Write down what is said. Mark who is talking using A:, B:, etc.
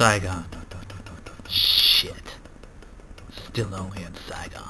A: Saigon. Shit. Still only in Saigon.